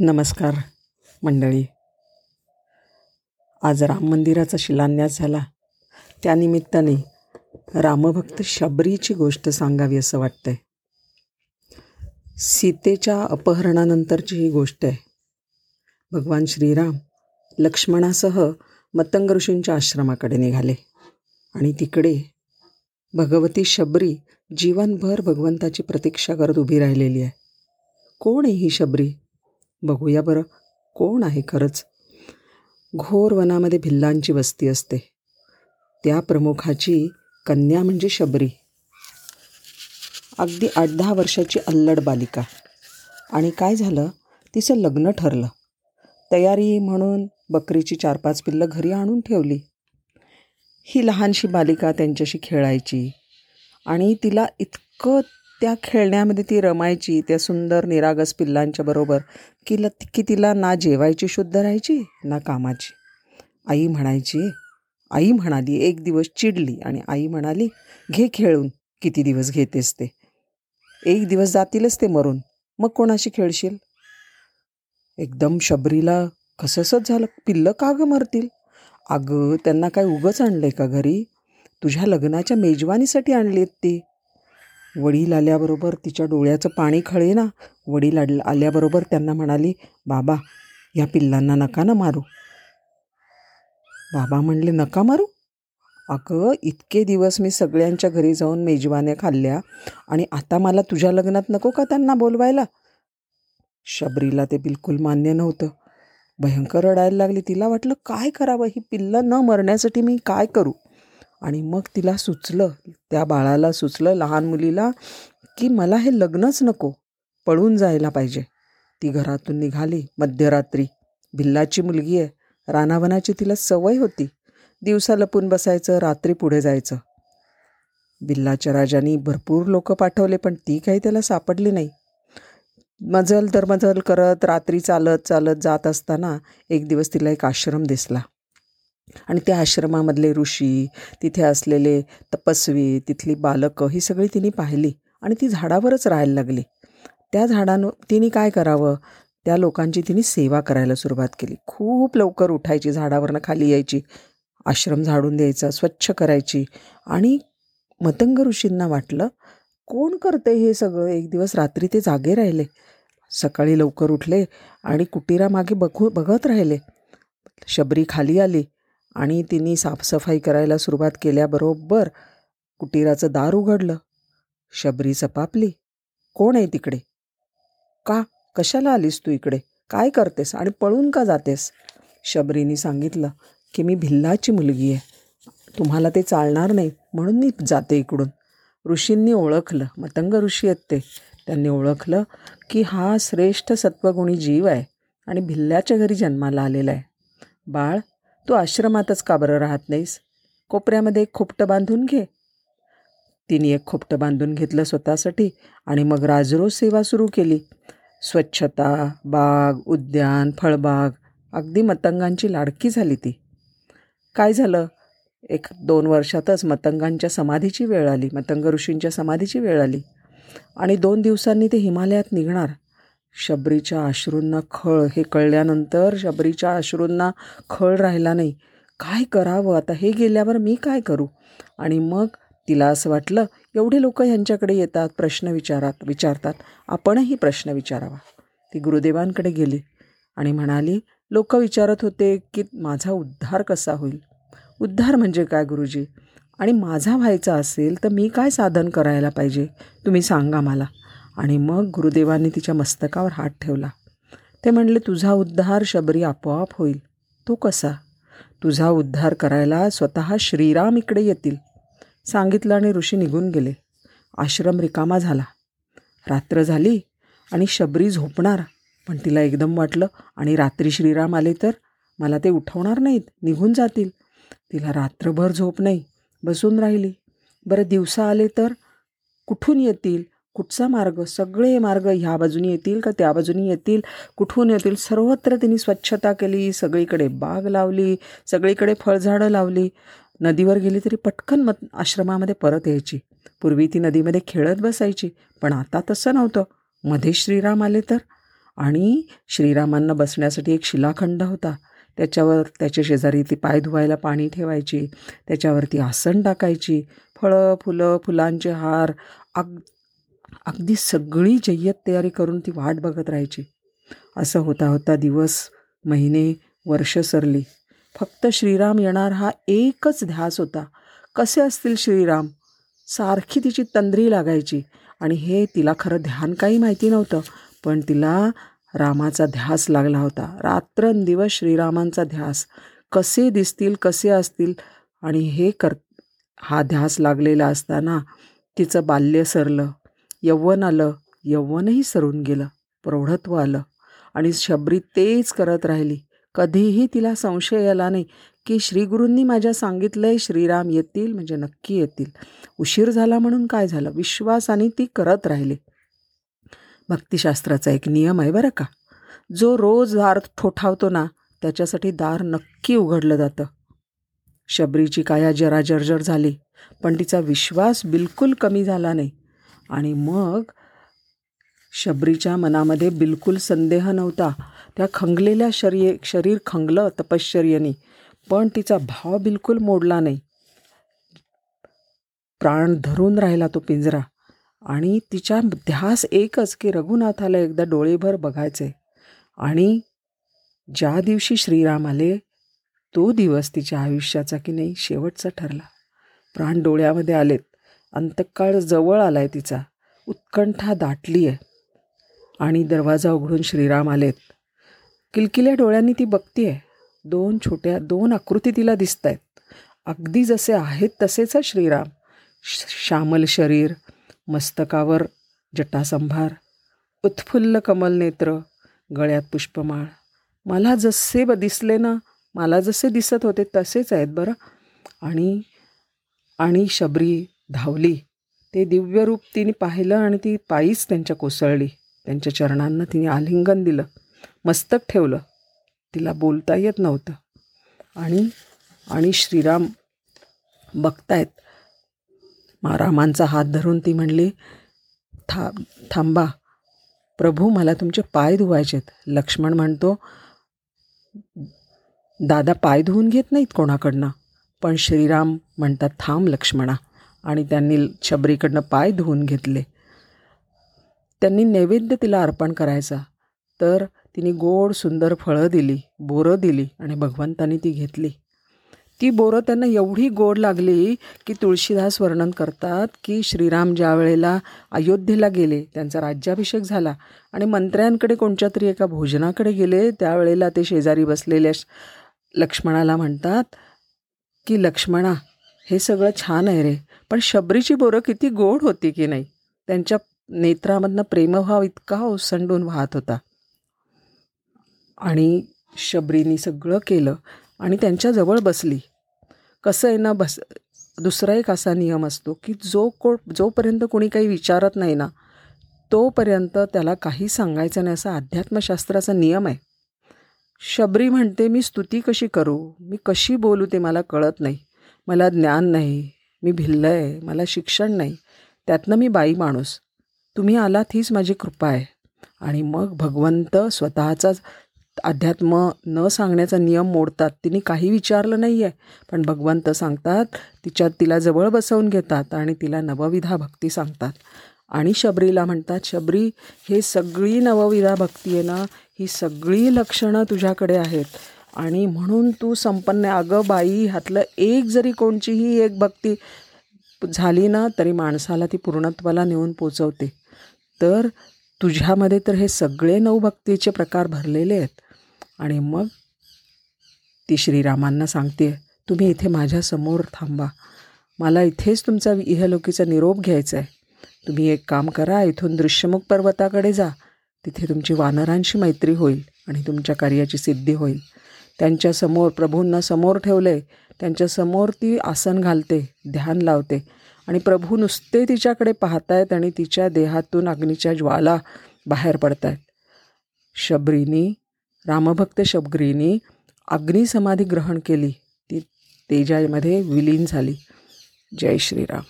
नमस्कार मंडळी. आज राम मंदिराचा शिलान्यास झाला. त्यानिमित्ताने रामभक्त शबरीची गोष्ट सांगावी असं वाटतंय. सीतेच्या अपहरणानंतरची ही गोष्ट आहे. भगवान श्रीराम लक्ष्मणासह मतंग ऋषींच्या आश्रमाकडे निघाले आणि तिकडे भगवती शबरी जीवनभर भगवंताची प्रतीक्षा करत उभी राहिलेली आहे. कोण आहे ही शबरी? बघूया बरं. कोण आहे खरंच? घोर वनामध्ये भिल्लांची वस्ती असते. त्या प्रमुखाची कन्या म्हणजे शबरी. अगदी आठ दहा वर्षाची अल्लड बालिका. आणि काय झालं? तिचं लग्न ठरलं. तयारी म्हणून बकरीची चार पाच पिल्लं घरी आणून ठेवली. ही लहानशी बालिका त्यांच्याशी खेळायची. आणि तिला इतकं त्या खेळण्यामध्ये ती रमायची त्या सुंदर निरागस पिल्लांच्या बरोबर की ल की तिला ना जेवायची शुद्ध राहायची ना कामाची. आई म्हणायची आई म्हणाली एक दिवस चिडली आणि आई म्हणाली घे खेळून किती दिवस घेतेस ते. एक दिवस जातीलच ते मरून. मग कोणाशी खेळशील? एकदम शबरीला कसंसंच झालं पिल्लं का गं मरतील? अगं त्यांना काय उगंच आणलं का घरी? तुझ्या लग्नाच्या मेजवानीसाठी आणली आहेत ती. वडील आल्याबरोबर तिच्या डोळ्याचं पाणी खळे ना वडील आड आल्याबरोबर त्यांना म्हणाली बाबा या पिल्लांना नका ना मारू. बाबा म्हणले नका मारू? अगं इतके दिवस मी सगळ्यांच्या घरी जाऊन मेजवान्या खाल्ल्या आणि आता मला तुझ्या लग्नात नको का त्यांना बोलवायला? शबरीला ते बिलकुल मान्य नव्हतं. भयंकर रडायला लागली. तिला वाटलं काय करावं? ही पिल्लं न मरण्यासाठी मी काय करू? आणि मग तिला सुचलं त्या बाळाला सुचलं लहान मुलीला की मला हे लग्नच नको पळून जायला पाहिजे. ती घरातून निघाली मध्यरात्री. भिल्लाची मुलगी आहे. रानावनाची तिला सवय होती. दिवसा लपून बसायचं रात्री पुढे जायचं. बिल्लाच्या राजानी भरपूर लोक पाठवले पण ती काही त्याला सापडली नाही. मजल तर मजल करत रात्री चालत चालत जात असताना एक दिवस तिला एक आश्रम दिसला. आणि त्या आश्रमामधले ऋषी तिथे असलेले तपस्वी तिथली बालकं ही सगळी तिने पाहिली आणि ती झाडावरच राहायला लागली. त्या झाडानं तिने काय करावं? त्या लोकांची तिने सेवा करायला सुरुवात केली. खूप लवकर उठायची झाडावरनं खाली यायची आश्रम झाडून द्यायचा स्वच्छ करायची आणि मतंग ऋषींना वाटलं कोण करते हे सगळं? एक दिवस रात्री ते जागे राहिले. सकाळी लवकर उठले आणि कुटीरामागे बघू बघत राहिले. शबरी खाली आली. आणि तिने साफसफाई करायला सुरुवात केल्याबरोबर कुटीराचं दार उघडलं. शबरी सपापली. कोण आहे तिकडे? का? कशाला आलीस तू इकडे? काय करतेस? आणि पळून का जातेस? शबरीने सांगितलं की मी भिल्लाची मुलगी आहे. तुम्हाला ते चालणार नाही म्हणून मी जाते इकडून. ऋषींनी ओळखलं. मतंग ऋषी आहेत ते. त्यांनी ओळखलं की हा श्रेष्ठ सत्वगुणी जीव आहे आणि भिल्ल्याच्या घरी जन्माला आलेला आहे. बाळ तू आश्रमातच का बरं राहत नाहीस? कोपऱ्यामध्ये एक खोपटं बांधून घे. तिने एक खोपटं बांधून घेतलं स्वतःसाठी आणि मग राजरोज सेवा सुरू केली. स्वच्छता बाग उद्यान फळबाग अगदी मतंगांची लाडकी झाली ती. काय झालं? एक दोन वर्षातच मतंगांच्या समाधीची वेळ आली मतंग ऋषींच्या समाधीची वेळ आली. आणि दोन दिवसांनी ते हिमालयात निघणार. शबरीच्या अश्रूंना खळ. हे कळल्यानंतर शबरीच्या अश्रूंना खळ राहिला नाही. काय करावं? आता हे गेल्यावर मी काय करू? आणि मग तिला असं वाटलं एवढे लोक ह्यांच्याकडे येतात प्रश्न विचारात विचारतात. आपणही प्रश्न विचारावा. ती गुरुदेवांकडे गेली आणि म्हणाली लोक विचारत होते की माझा उद्धार कसा होईल? उद्धार म्हणजे काय गुरुजी? आणि माझा व्हायचा असेल तर मी काय साधन करायला पाहिजे? तुम्ही सांगा मला. आणि मग गुरुदेवांनी तिच्या मस्तकावर हात ठेवला. ते म्हणले तुझा उद्धार शबरी आपोआप होईल. तो कसा? तुझा उद्धार करायला स्वतः श्रीराम इकडे येतील. सांगितलं आणि ऋषी निघून गेले. आश्रम रिकामा झाला. रात्र झाली आणि शबरी झोपणार. पण तिला एकदम वाटलं आणि रात्री श्रीराम आले तर? मला ते उठवणार नाहीत. निघून जातील. तिला रात्रभर झोप नाही. बसून राहिली. बरं दिवसा आले तर? कुठून येतील? कुठचा मार्ग? सगळे मार्ग ह्या बाजूनी येतील का त्या बाजूनी येतील? कुठून येतील? सर्वत्र तिने स्वच्छता केली सगळीकडे बाग लावली सगळीकडे फळझाडं लावली. नदीवर गेली तरी पटकन मत आश्रमामध्ये परत यायची. पूर्वी ती नदीमध्ये खेळत बसायची पण आता तसं नव्हतं. मध्ये श्रीराम आले तर? आणि श्रीरामांना बसण्यासाठी एक शिलाखंड होता. त्याच्यावर त्याच्या शेजारी ती पाय धुवायला पाणी ठेवायची त्याच्यावरती आसन टाकायची. फळं फुलं फुलांचे हार अग अगदी सगळी जय्यत तयारी करून ती वाट बघत राहायची. असं होता होता दिवस महिने वर्ष सरली. फक्त श्रीराम येणार हा एकच ध्यास होता. कसे असतील श्रीराम? सारखी तिची तंद्री लागायची. आणि हे तिला खरं ध्यान काही माहिती नव्हतं पण तिला रामाचा ध्यास लागला होता. रात्रंदिवस श्रीरामांचा ध्यास. कसे दिसतील कसे असतील? आणि हे कर हा ध्यास लागलेला असताना तिचं बाल्य सरलं. यौवन आलं यवनही सरून गेलं प्रौढत्व आलं आणि शबरी तेच करत राहिली. कधीही तिला संशय आला नाही की श्रीगुरूंनी माझ्या सांगितलं आहे श्रीराम येतील म्हणजे नक्की येतील. उशीर झाला म्हणून काय झालं? विश्वासाने ती करत राहिली. भक्तिशास्त्राचा एक नियम आहे बरं का. जो रोज दार ठोठावतो ना त्याच्यासाठी दार नक्की उघडलं जातं. शबरीची काया जरा जर्जर झाली पण तिचा विश्वास बिलकुल कमी झाला नाही. आणि मग शबरीच्या मनामध्ये बिलकुल संदेह नव्हता. त्या खंगलेल्या शरीर शरीर खंगलं तपश्चर्येने पण तिचा भाव बिलकुल मोडला नाही. प्राण धरून राहिला तो पिंजरा आणि तिच्या ध्यास एकच की रघुनाथाला एकदा डोळेभर बघायचे. आणि ज्या दिवशी श्रीराम आले तो दिवस तिच्या आयुष्याचा की नाही शेवटचा ठरला. प्राण डोळ्यामध्ये आलेत. अंतकाळ जवळ आला आहे तिचा. उत्कंठा दाटली आहे आणि दरवाजा उघडून श्रीराम आलेत. किलकिल्या डोळ्यांनी ती बघतीये. दोन छोट्या दोन आकृती तिला दिसत आहेत अगदी जसे आहेत तसेच श्रीराम. श्यामल शरीर मस्तकावर जटासंभार उत्फुल्ल कमल नेत्र गळ्यात पुष्पमाळ. मला जसे ब दिसले ना मला जसे दिसत होते तसेच आहेत बरं. आणि आणि शबरी धावली. ते दिव्यरूप तिने पाहिलं आणि ती पायीच त्यांच्या कोसळली. त्यांच्या चरणांना तिने आलिंगन दिलं. मस्तक ठेवलं. तिला बोलता येत नव्हतं. आणि आणि श्रीराम बघतायत. रामांचा हात धरून ती म्हणली था थांबा. प्रभू मला तुमचे पाय धुवायचेत. लक्ष्मण म्हणतो दादा पाय धुवून घेत नाहीत कोणाकडनं. पण श्रीराम म्हणतात थांब लक्ष्मणा. आणि त्यांनी शबरीकडनं पाय धुवून घेतले. त्यांनी नैवेद्य तिला अर्पण करायचा. तर तिने गोड सुंदर फळं दिली बोरं दिली आणि भगवंतानी ती घेतली. ती बोरं त्यांना एवढी गोड लागली की तुळशीदास वर्णन करतात की श्रीराम ज्या वेळेला अयोध्येला गेले त्यांचा राज्याभिषेक झाला आणि मंत्र्यांकडे कोणत्या तरी एका भोजनाकडे गेले त्यावेळेला ते शेजारी बसलेल्या लक्ष्मणाला म्हणतात की लक्ष्मणा हे सगळं छान आहे रे. पण शबरीची बोरं किती गोड होती की नाही? त्यांच्या नेत्रामधनं प्रेमभाव इतका ओसंडून वाहत होता. आणि शबरीनी सगळं केलं आणि त्यांच्याजवळ बसली. कसं आहे ना बस दुसरा एक असा नियम असतो की जो को जोपर्यंत कोणी काही विचारत नाही ना तोपर्यंत त्याला काही सांगायचं नाही असा अध्यात्मशास्त्राचा नियम आहे. शबरी म्हणते मी स्तुती कशी करू? मी कशी बोलू ते मला कळत नाही. मला ज्ञान नाही. मी भिल्ल आहे मला शिक्षण नाही त्यातनं मी बाई माणूस. तुम्ही आलात हीच माझी कृपा आहे. आणि मग भगवंत स्वतःचा अध्यात्म न सांगण्याचा नियम मोडतात. तिने काही विचारलं नाही आहे पण भगवंत सांगतात तिच्यात तिला जवळ बसवून घेतात आणि तिला नवविधा भक्ती सांगतात. आणि शबरीला म्हणतात शबरी हे सगळी नवविधा भक्ती आहे ना ही सगळी लक्षणं तुझ्याकडे आहेत. आणि म्हणून तू संपन्न अगं बाई ह्यातलं एक जरी कोणचीही एक भक्ती झाली ना तरी माणसाला ती पूर्णत्वाला नेऊन पोचवते. तर तुझ्यामध्ये तर हे सगळे नवभक्तीचे प्रकार भरलेले आहेत. आणि मग ती श्रीरामांना सांगते तुम्ही इथे माझ्यासमोर थांबा. मला इथेच तुमचा इहलोकीचा निरोप घ्यायचा आहे. तुम्ही एक काम करा इथून दृश्यमुख पर्वताकडे जा. तिथे तुमची वानरांशी मैत्री होईल आणि तुमच्या कार्याची सिद्धी होईल. त्यांच्यासमोर प्रभूंना समोर ठेवलं आहे त्यांच्यासमोर ती आसन घालते ध्यान लावते. आणि प्रभू नुसते तिच्याकडे पाहतायत आणि तिच्या देहातून अग्नीच्या ज्वाला बाहेर पडत आहेत शबरीनी रामभक्त शबरीनी अग्निसमाधी ग्रहण केली. ती तेजामध्ये विलीन झाली. जय श्रीराम.